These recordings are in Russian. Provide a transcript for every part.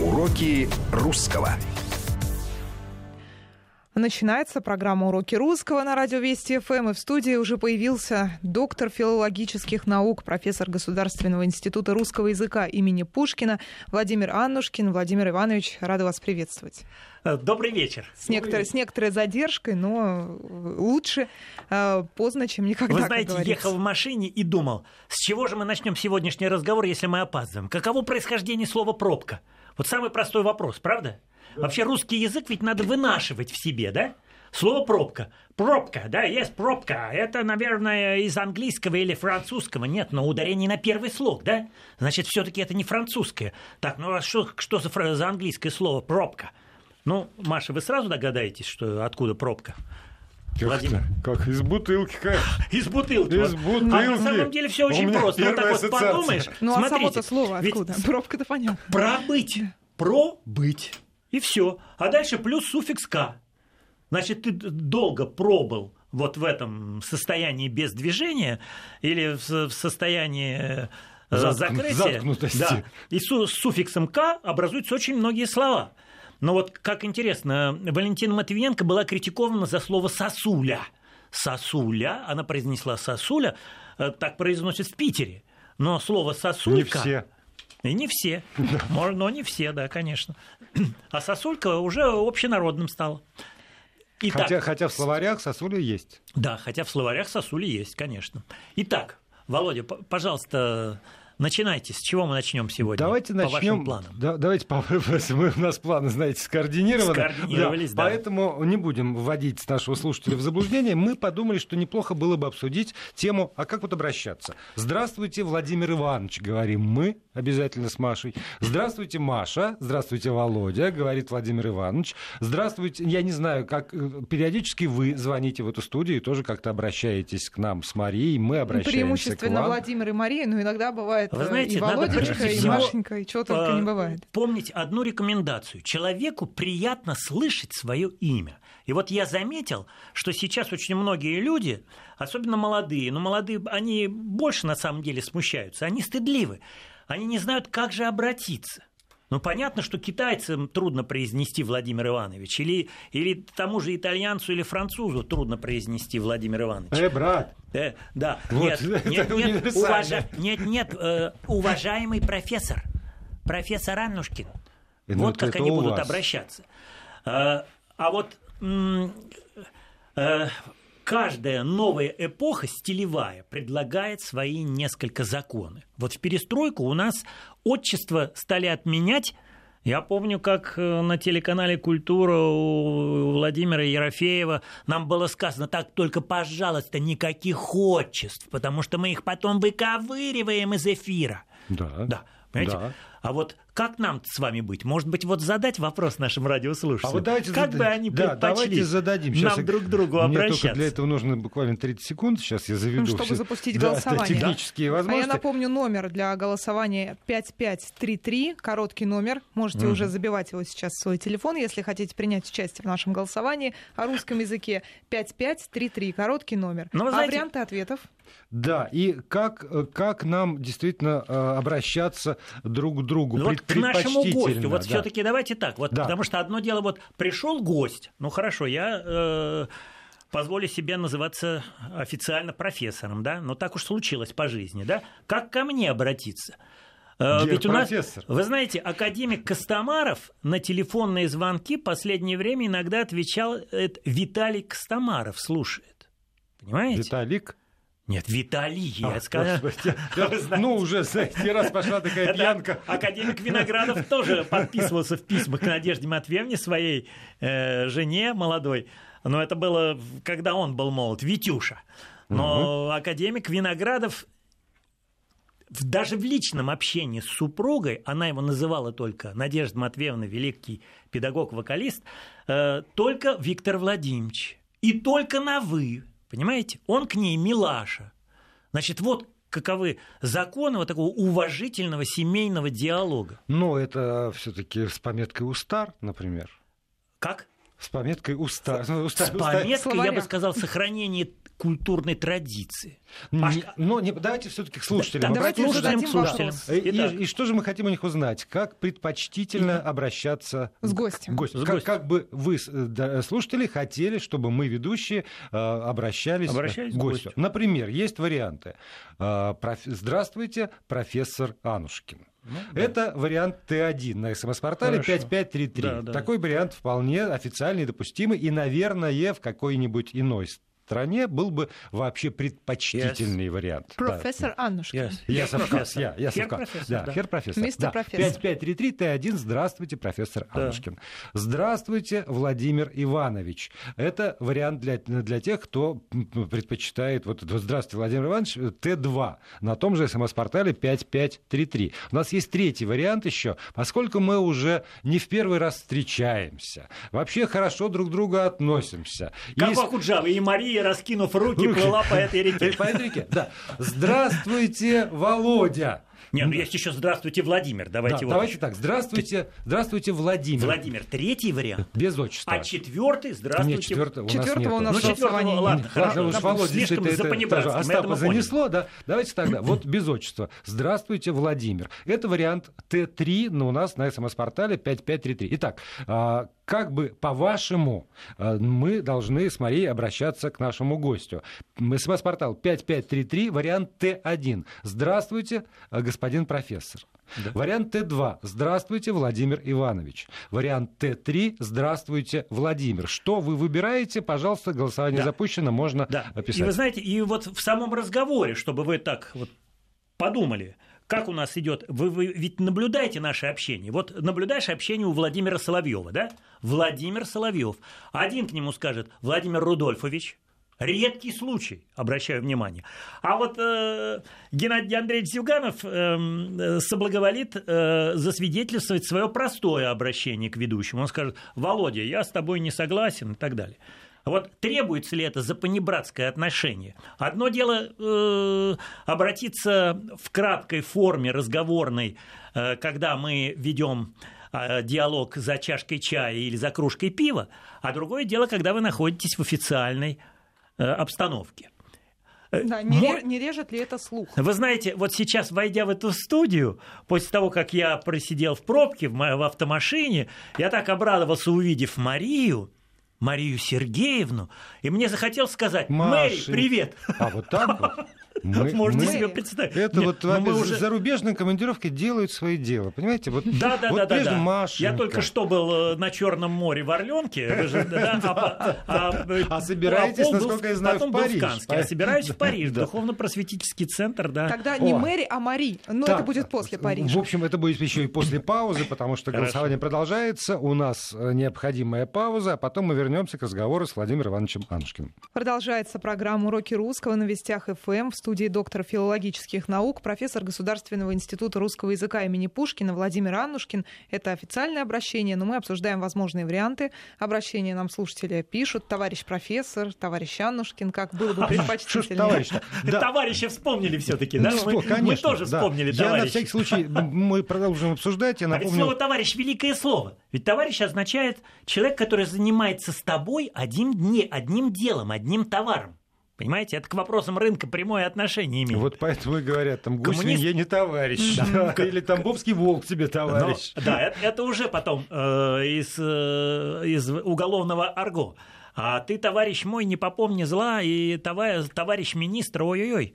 Уроки русского. Начинается программа «Уроки русского» на радио Вести ФМ. И в студии уже появился доктор филологических наук, профессор Государственного института русского языка имени Пушкина Владимир Аннушкин. Владимир Иванович, рада вас приветствовать. Э, добрый вечер. С, некотор... с некоторой задержкой, но лучше э, поздно, чем никогда. Вы знаете, ехал в машине и думал, с чего же мы начнем сегодняшний разговор, если мы опаздываем? Каково происхождение слова «пробка»? Вот самый простой вопрос, правда? Вообще русский язык ведь надо вынашивать в себе, да? Слово пробка. Пробка, да, есть пробка. Это, наверное, из английского или французского. Нет, но ударение на первый слог, да? Значит, все-таки это не французское. Так, ну а что, что за, за английское слово пробка? Ну, Маша, вы сразу догадаетесь, что откуда пробка? Как Владимир. Как из бутылки, как? Из бутылки. Из бутылки. А на самом деле все очень просто. Вот так вот подумаешь. Ну, а само-то слово откуда? Пробка-то понятно. Пробыть. Пробыть. И все. А дальше плюс суффикс «к». Значит, ты долго пробыл вот в этом состоянии без движения или в состоянии э, закрытия. Заткнутости. Да. И с суффиксом «к» образуются очень многие слова. Но вот как интересно, Валентина Матвиенко была критикована за слово «сосуля». «Сосуля», она произнесла «сосуля», э, так произносит в Питере. Но слово «сосулька» Не все. И не все. Но не все, да, конечно. А сосулька уже общенародным стала. Итак, хотя, хотя в словарях сосули есть. Да, хотя в словарях сосули есть, конечно. Итак, Володя, пожалуйста, Начинайте. С чего мы начнем сегодня? Давайте по начнем. Вашим планам? Да, давайте попробуем. Мы, у нас планы, знаете, скоординированы. Скоординировались, да, да. Поэтому не будем вводить нашего слушателя в заблуждение. Мы подумали, что неплохо было бы обсудить тему, а как вот обращаться. Здравствуйте, Владимир Иванович, говорим мы обязательно с Машей. Здравствуйте, Маша. Здравствуйте, Володя, говорит Владимир Иванович. Здравствуйте. Я не знаю, как э, периодически вы звоните в эту студию и тоже как-то обращаетесь к нам с Марией. Мы обращаемся Преимущественно к вам. Владимир и Мария, но иногда бывает вы знаете, и Володечка, и Машенька, и чего только не бывает. Помнить одну рекомендацию. Человеку приятно слышать свое имя. И вот я заметил, что сейчас очень многие люди, особенно молодые, но молодые, они больше на самом деле смущаются, они стыдливы. Они не знают, как же обратиться. Ну, понятно, что китайцам трудно произнести Владимир Иванович, или, или тому же итальянцу или французу трудно произнести Владимир Иванович. Э, брат! Э, да, вот, нет, нет, нет, уважа... нет, нет, э, уважаемый профессор, профессор Аннушкин. И, ну, вот как они будут вас. обращаться. А, а вот э, каждая новая эпоха стилевая предлагает свои несколько законы. Вот в перестройку у нас отчество стали отменять я помню, как э, на телеканале «Культура» у Владимира Ерофеева нам было сказано, так только, пожалуйста, никаких отчеств, потому что мы их потом выковыриваем из эфира. Да. Да. Понимаете? Да. А вот как нам с вами быть? Может быть, вот задать вопрос нашим радиослушателям? А вот давайте как зад... бы они да, давайте зададим. Сейчас нам друг к другу мне обращаться? Только для этого нужно буквально 30 секунд. Сейчас я заведу ну, чтобы все... запустить да, голосование. технические да? возможности. А я напомню номер для голосования 5533, короткий номер. Можете угу. уже забивать его сейчас в свой телефон, если хотите принять участие в нашем голосовании о русском языке. 5533, короткий номер. Но, а знаете... варианты ответов? Да, и как, как нам действительно э, обращаться друг к другу? Ну, вот к нашему гостю. Вот да. все-таки давайте так. Вот, да. Потому что одно дело, вот пришел гость. Ну хорошо, я э, позволю себе называться официально профессором, да, но так уж случилось по жизни, да. Как ко мне обратиться? Э, ведь у нас, вы знаете, академик Костомаров на телефонные звонки в последнее время иногда отвечал, это Виталий Костомаров слушает. Понимаете? Виталик? Нет, Виталий, я сказал. Ну, уже, знаете, раз пошла такая пьянка. Академик Виноградов тоже подписывался в письмах к Надежде Матвеевне, своей э, жене молодой. Но это было, когда он был молод, Витюша. Но академик Виноградов даже в личном общении с супругой, она его называла только Надежда Матвеевна, великий педагог-вокалист, э, только Виктор Владимирович. И только на «вы». Понимаете? Он к ней милаша. Значит, вот каковы законы вот такого уважительного семейного диалога. Но это все-таки с пометкой «устар», например. Как? С пометкой «устар». С пометкой, я бы сказал, сохранение культурной традиции. Не, но не, давайте все-таки к слушателям. Да, давайте слушаем к зададим слушателям. И, и- Итак. и что же мы хотим у них узнать? Как предпочтительно обращаться С гостем. к гостю? С Как, гостем. как бы вы, да, слушатели, хотели, чтобы мы, ведущие, э, обращались, Обращались к к гостю? гостю. Например, есть варианты. Э, Здравствуйте, профессор Анушкин. Это вариант Т1 на СМС-портале Ну, Хорошо. 5533. Да, да. Такой вариант вполне официальный, допустимый, и, наверное, в какой-нибудь иной стране был бы вообще предпочтительный вариант. Да. Профессор Аннушкин. Yes. Совказ, профессор. я, я Хер профессор, Да, да. хер профессор. Мистер Да. профессор. 5533 Т1. Здравствуйте, профессор Да. Анушкин. Здравствуйте, Владимир Иванович. Это вариант для, для тех, кто предпочитает... Вот, здравствуйте, Владимир Иванович, Т2 на том же СМС-портале 5533. У нас есть третий вариант еще. Поскольку мы уже не в первый раз встречаемся, вообще хорошо друг к другу относимся. Как и в Акуджаве, и Мария, раскинув руки, плыла по этой реке. по этой реке, да. Здравствуйте, Володя. Нет, ну есть еще «Здравствуйте, Владимир». Да, Давайте вот. давайте так. Здравствуйте, здравствуйте, Владимир. Владимир, третий вариант. Без отчества. А четвертый «Здравствуйте». Нет, четвертого у нас Четвертого нету. у нас Ну, четвертого, голосовании ладно, нет. хорошо. Ладно, Володя, слишком это- это Остапа занесло, да. Давайте тогда, вот без отчества. Здравствуйте, Владимир. Это вариант Т3, но у нас на СМС-портале 5533. Итак, а, как бы по-вашему а, мы должны с Марией обращаться к нашему гостю? СМС-портал 5533, вариант Т1. Здравствуйте, а, господин профессор. Вариант Т2. Здравствуйте, Владимир Иванович. Вариант Т3. Здравствуйте, Владимир. Что вы выбираете? Пожалуйста, голосование Да. запущено, можно Да. описать. И вы знаете, и вот в самом разговоре, чтобы вы так вот подумали, как у нас идет, вы, вы ведь наблюдаете наше общение. Вот наблюдаешь общение у Владимира Соловьева, да? Владимир Соловьев. Один к нему скажет Владимир Рудольфович. Редкий случай, обращаю внимание. А вот э, Геннадий Андреевич Зюганов э, соблаговолит э, засвидетельствовать свое простое обращение к ведущему. Он скажет, Володя, я с тобой не согласен и так далее. Вот требуется ли это за понебратское отношение? Одно дело э, обратиться в краткой форме разговорной, э, когда мы ведем э, диалог за чашкой чая или за кружкой пива, а другое дело, когда вы находитесь в официальной э, обстановке. Э, Да, не, ре- не режет ли это слух? вы знаете, вот сейчас, войдя в эту студию, после того, как я просидел в пробке в, в автомашине, я так обрадовался, увидев Марию, Марию Сергеевну, и мне захотелось сказать, Мэри, Машенька. привет. А вот так вот? Мы- Можете мы- себе представить. Это Нет, вот мы опять уже- зарубежные командировки делают свои дела. Понимаете? Вот, Да, да, вот да, да, да. Машенька. Я только что был э, на Черном море в Орленке. а по- а, э, А собираетесь, насколько я знаю, в Париж. А собираюсь в Париж, в духовно-просветительский центр, да. Тогда не. Мэри, а Мари. Но это будет после В Парижа. общем, это будет еще и после паузы, потому что голосование продолжается. У нас э, необходимая пауза, а потом мы вернемся к разговору с Владимиром Ивановичем Анушкиным. Продолжается программа «Уроки русского» на Вестях ФМ. В студии доктор филологических наук, профессор Государственного института русского языка имени Пушкина Владимир Аннушкин. Это официальное обращение, но мы обсуждаем возможные варианты. Обращения нам слушатели пишут. Товарищ профессор, товарищ Аннушкин, как было бы ж, предпочтительнее. товарищ-то? Да. Товарищи вспомнили все-таки, да? Ну, Мы- что, конечно, Мы тоже да. вспомнили Я на всякий случай, мы продолжим обсуждать. Я А ведь напомню... слово «товарищ» — великое слово. Ведь товарищ означает человек, который занимается с тобой одним, не, одним делом, одним товаром. Понимаете, это к вопросам рынка прямое отношение имеет. Вот поэтому и говорят, там гусь Коммунист- свинье не товарищ. Да, Или Тамбовский волк тебе Но, товарищ. да, это, это уже потом э, из, э, из уголовного арго. А ты, товарищ мой, не попомни зла, и товарищ, товарищ министр, ой-ой-ой.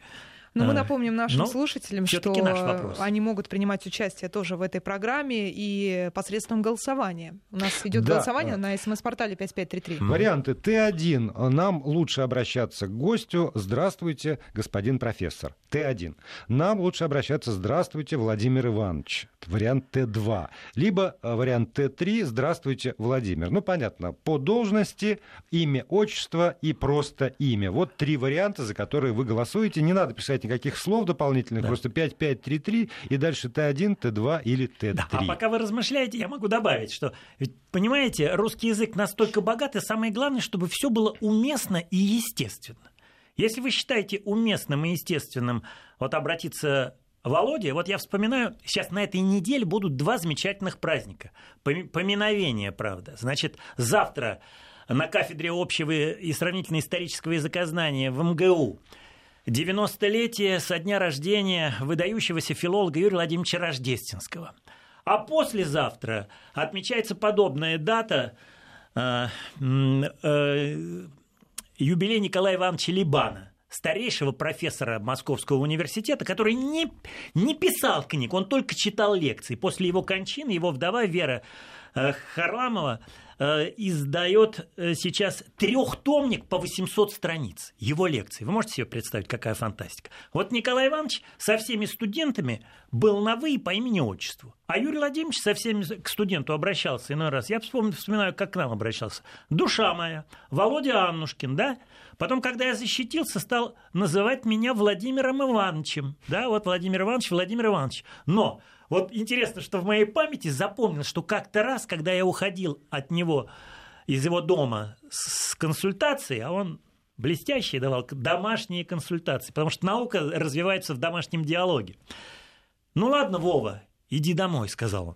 Но мы А, напомним нашим но слушателям, что наш вопрос. они могут принимать участие тоже в этой программе и посредством голосования. У нас идет Да, голосование на смс-портале 5533. Варианты Т1. Нам лучше обращаться к гостю. Здравствуйте, господин профессор. Т1. Нам лучше обращаться Здравствуйте, Владимир Иванович. Вариант Т2. Либо э, вариант Т3. Здравствуйте, Владимир. Ну, понятно. По должности, имя, отчество и просто имя. Вот три варианта, за которые вы голосуете. Не надо писать никаких слов дополнительных. Да. Просто 5533 и дальше Т1, Т2 или Т3. Да, а пока вы размышляете, я могу добавить, что, ведь, понимаете, русский язык настолько богат, и самое главное, чтобы все было уместно и естественно. Если вы считаете уместным и естественным вот обратиться Володя, вот я вспоминаю, сейчас на этой неделе будут два замечательных праздника. Поми- Поминовение, правда. Значит, завтра на кафедре общего и сравнительно исторического языкознания в МГУ. 90-летие со дня рождения выдающегося филолога Юрия Владимировича Рождественского. А послезавтра отмечается подобная дата э, э, юбилей Николая Ивановича Либана – старейшего профессора Московского университета, который не, не писал книг, он только читал лекции. После его кончины его вдова Вера э, Харламова издает э, сейчас трехтомник по 800 страниц его лекций. Вы можете себе представить, какая фантастика? Вот Николай Иванович со всеми студентами был на «вы» по имени-отчеству. А Юрий Владимирович со всеми к студенту обращался иной раз. Я вспоминаю, как к нам обращался. «Душа моя», Володя Аннушкин, да? Потом, когда я защитился, стал называть меня Владимиром Ивановичем. Да, вот Владимир Иванович, Владимир Иванович. Но вот интересно, что в моей памяти запомнил, что как-то раз, когда я уходил от него из его дома с консультацией, а он блестящие давал домашние консультации, потому что наука развивается в домашнем диалоге. Ну ладно, Вова, иди домой, сказал он.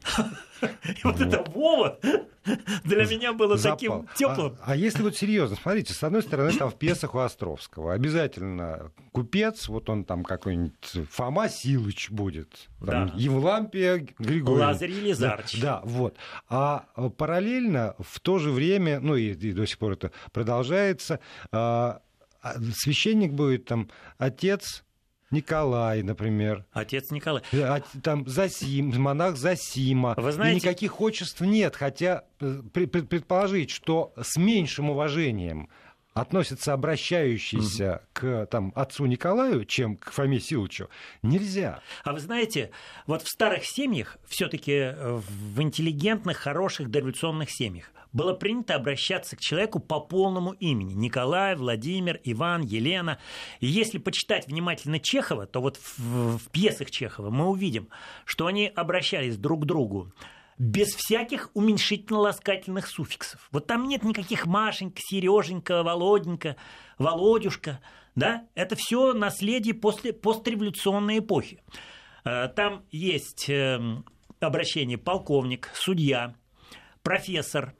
И вот это Вова для меня было таким теплым. А, а если вот серьезно, смотрите, с одной стороны, там в пьесах у Островского обязательно купец, вот он там какой-нибудь Фома Силыч будет, там, Евлампия Григорьевна. Лазарь Елизарыч. Да, вот. А параллельно в то же время, ну и, и до сих пор это продолжается, а, а, священник будет там отец Николай, например. Отец Николай. Э, там Засим, монах Засима. Вы знаете... И никаких отчеств нет, хотя э, предположить, что с меньшим уважением относятся обращающиеся mm-hmm. к там, отцу Николаю, чем к Фоме Силычу, нельзя. А вы знаете, вот в старых семьях, все-таки э, в интеллигентных, хороших дореволюционных семьях, было принято обращаться к человеку по полному имени. Николай, Владимир, Иван, Елена. И если почитать внимательно Чехова, то вот в, в пьесах Чехова мы увидим, что они обращались друг к другу без всяких уменьшительно-ласкательных суффиксов. Вот там нет никаких Машенька, Сереженька, Володенька, Володюшка. Да? Это все наследие после постреволюционной эпохи. Э, там есть эм, обращение полковник, судья, профессор,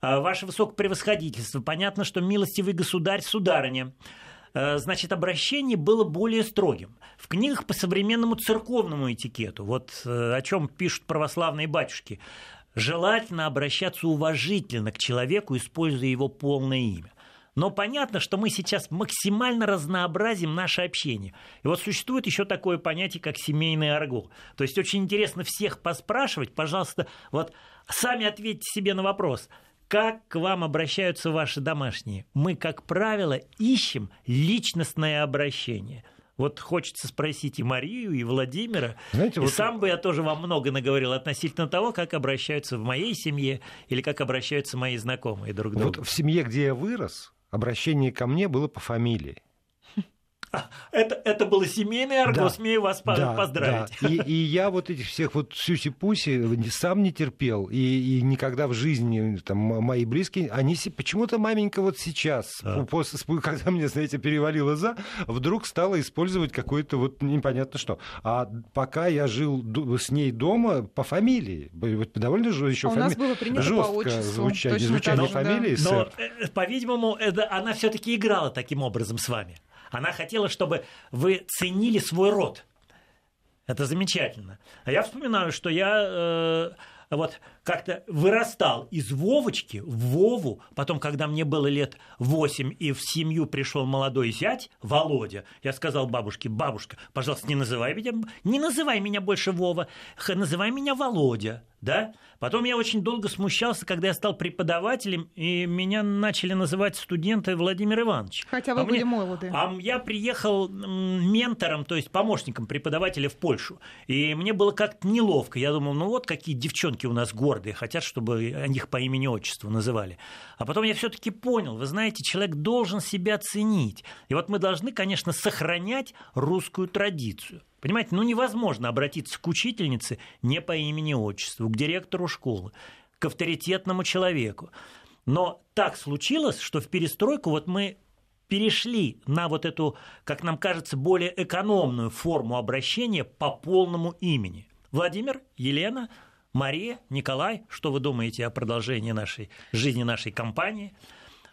а, ваше высокопревосходительство, понятно, что милостивый государь, сударыня, значит, обращение было более строгим. В книгах по современному церковному этикету, вот э, о чем пишут православные батюшки, желательно обращаться уважительно к человеку, используя его полное имя. Но понятно, что мы сейчас максимально разнообразим наше общение. И вот существует еще такое понятие, как семейный арго. То есть очень интересно всех поспрашивать, пожалуйста, вот сами ответьте себе на вопрос – как к вам обращаются ваши домашние? Мы, как правило, ищем личностное обращение. Вот хочется спросить и Марию, и Владимира. Знаете, и вот... сам бы я тоже вам много наговорил относительно того, как обращаются в моей семье или как обращаются мои знакомые друг к другу. Вот в семье, где я вырос, обращение ко мне было по фамилии. Это, это было семейное арго, да, смею вас да, поздравить. Да. И, и я вот этих всех вот сюси-пуси сам не терпел, и, и никогда в жизни там, мои близкие, они почему-то маменька вот сейчас, а. после, когда мне, знаете, перевалило за, вдруг стала использовать какое-то вот непонятно что. А пока я жил с ней дома по фамилии, довольно еще а фами... у нас было принято жестко звучание, звучание фамилии. Да. Но, э, по-видимому, это, она все-таки играла таким образом с вами. Она хотела, чтобы вы ценили свой род. Это замечательно. А я вспоминаю, что я э, вот как-то вырастал из Вовочки в Вову. Потом, когда мне было лет восемь, и в семью пришел молодой зять, Володя, я сказал бабушке, бабушка, пожалуйста, не называй меня, не называй меня больше Вова, называй меня Володя да? Потом я очень долго смущался, когда я стал преподавателем, и меня начали называть студенты Владимир Иванович. Хотя вы а были мне... молоды. А я приехал ментором, то есть помощником преподавателя в Польшу, и мне было как-то неловко. Я думал, ну вот какие девчонки у нас гордые, хотят, чтобы о них по имени-отчеству называли. А потом я все-таки понял, вы знаете, человек должен себя ценить. И вот мы должны, конечно, сохранять русскую традицию. Понимаете, ну невозможно обратиться к учительнице не по имени-отчеству, к директору школы, к авторитетному человеку. Но так случилось, что в перестройку вот мы перешли на вот эту, как нам кажется, более экономную форму обращения по полному имени. Владимир, Елена, Мария, Николай, что вы думаете о продолжении нашей жизни нашей компании?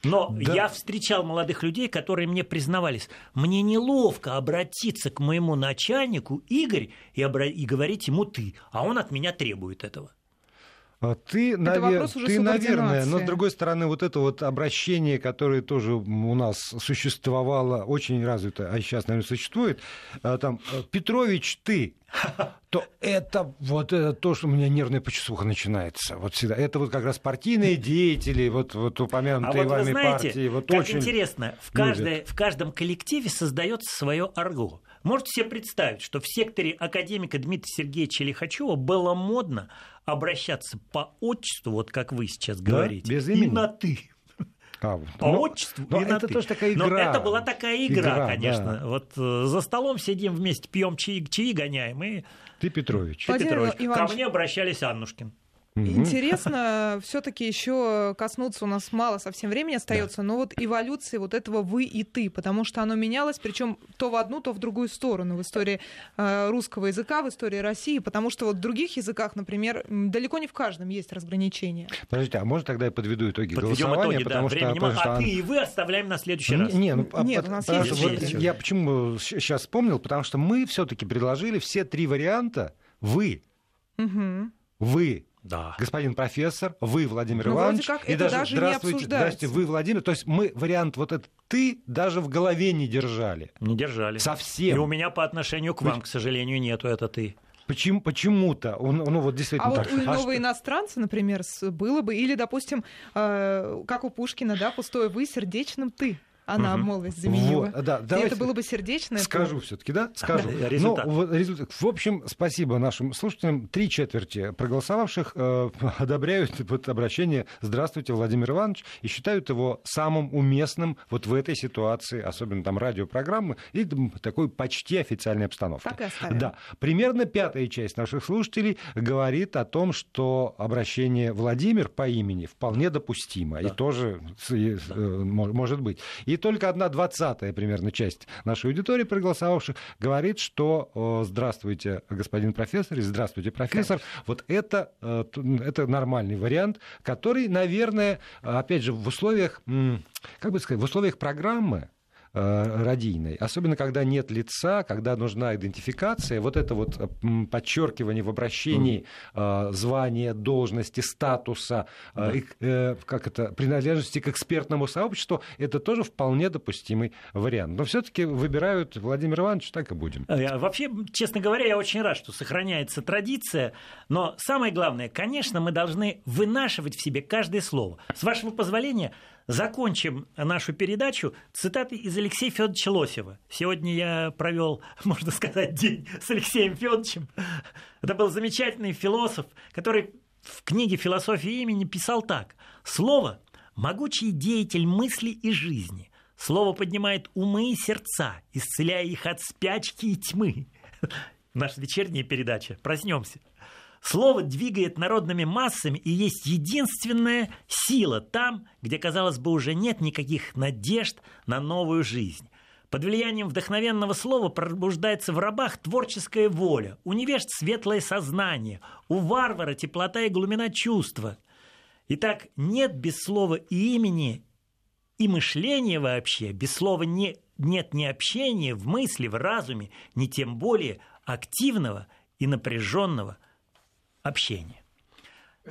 Но Да. я встречал молодых людей, которые мне признавались, мне неловко обратиться к моему начальнику Игорь и, обра- и говорить ему ты, а он от меня требует этого. А Ты, навер- вопрос уже ты наверное, но с другой стороны, вот это вот обращение, которое тоже у нас существовало, очень развито, а сейчас, наверное, существует, а, там, э, Петрович, ты, то это вот это то, что у меня нервная почесуха начинается. Вот всегда. Это вот как раз партийные деятели, вот, вот А упомянутые вот вы вами знаете, партии. Вот как очень... интересно, в, любят. каждой- в каждом коллективе создается свое арго. Можете себе представить, что в секторе академика Дмитрия Сергеевича Лихачева было модно обращаться по отчеству, вот как вы сейчас Да? говорите, Без и имени? на «ты». А, По ну, отчеству но и на это «ты». тоже такая Но игра. это была такая игра, Игра, конечно. да. Вот э, за столом сидим вместе, пьем чаи, чаи гоняем, и Ты Петрович. Владимир Петрович. Иванович. Ко мне обращались Аннушкин. Интересно, все-таки еще коснуться у нас мало совсем времени остается, но вот эволюции вот этого вы и ты, потому что оно менялось, причем то в одну, то в другую сторону в истории э, русского языка, в истории России, потому что вот в других языках, например, далеко не в каждом есть разграничения. Подождите, а может тогда я подведу итоги Подведем голосования? итоги, да, потому что, времени потому мало. что А ты и вы оставляем на следующий раз. Не, ну, а- Нет, а- у нас есть что вот. Я почему сейчас вспомнил, потому что мы все-таки предложили все три варианта. Вы, Мгм. вы, Да. господин профессор, вы, Владимир Ну, вроде Иванович, как и это даже не здравствуйте, обсуждается. здравствуйте, вы, Владимир. То есть мы вариант вот этот ты даже в голове не держали. Не держали. Совсем. И у меня по отношению к вам, к сожалению, нету это ты. Почему, почему-то, он- ну вот действительно А вот так. у А иного что- иностранца, например, было бы, или, допустим, э, как у Пушкина, да, пустое вы, сердечным ты. Она Мгм. обмолвилась заменила. Вот, да, И давайте- это было бы сердечное. то- Скажу все-таки, да? Скажу. Да, результат. Ну, результат. В общем, спасибо нашим слушателям. Три четверти проголосовавших э, одобряют вот обращение «Здравствуйте, Владимир Иванович» и считают его самым уместным вот в этой ситуации, особенно там радиопрограммы и такой почти официальной обстановки. Так и оставим. Да. Примерно пятая часть наших слушателей говорит о том, что обращение Владимир по имени вполне допустимо и тоже и, э, мо- может быть. И только одна двадцатая примерно часть нашей аудитории проголосовавших говорит, что э, здравствуйте, господин профессор, и здравствуйте, профессор. Вот это, э, это нормальный вариант, который, наверное, опять же, в условиях, как бы сказать, в условиях программы э, радийной, особенно когда нет лица, когда нужна идентификация, вот это вот э, подчеркивание в обращении э, звания, должности, статуса, э, э, как это, принадлежности к экспертному сообществу, это тоже вполне допустимый вариант. Но все-таки выбирают Владимир Иванович, так и будем. Э, Вообще, честно говоря, я очень рад, что сохраняется традиция. Но самое главное, конечно, мы должны вынашивать в себе каждое слово. С вашего позволения, закончим нашу передачу цитатой из Алексея Федоровича Лосева. Сегодня я провел, можно сказать, день с Алексеем Федоровичем. Это был замечательный философ, который в книге «Философия имени» писал так. «Слово – могучий деятель мысли и жизни». Слово поднимает умы и сердца, исцеляя их от спячки и тьмы. Наша вечерняя передача. Проснемся. Слово двигает народными массами и есть единственная сила там, где, казалось бы, уже нет никаких надежд на новую жизнь. Под влиянием вдохновенного слова пробуждается в рабах творческая воля, у невежд светлое сознание, у варвара теплота и глубина чувства. Итак, нет без слова и имени и мышления вообще, без слова не, нет ни общения в мысли, в разуме, ни тем более активного и напряженного общения.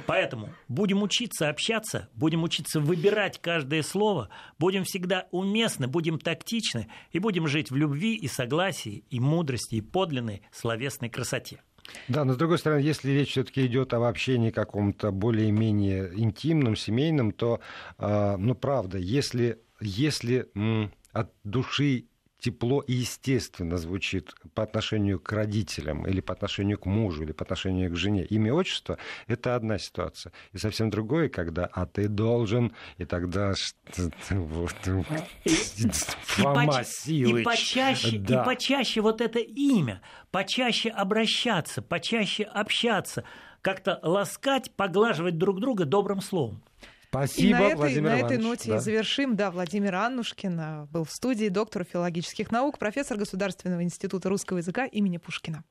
Поэтому будем учиться общаться, будем учиться выбирать каждое слово, будем всегда уместны, будем тактичны и будем жить в любви и согласии, и мудрости, и подлинной словесной красоте. Да, но с другой стороны, если речь все-таки идет об общении каком-то более-менее интимном, семейном, то, э, ну, правда, если, если от души тепло и естественно звучит по отношению к родителям или по отношению к мужу или по отношению к жене имя отчество, это одна ситуация. И совсем другое, когда «а ты должен», и тогда вот, Фома и Силыч. почаще, Да. и почаще вот это имя, почаще обращаться, почаще общаться, как-то ласкать, поглаживать друг друга добрым словом. Спасибо, и на этой, Владимир на этой ноте Да. и завершим. Да, Владимир Аннушкин а, был в студии, доктор филологических наук, профессор Государственного института русского языка имени Пушкина.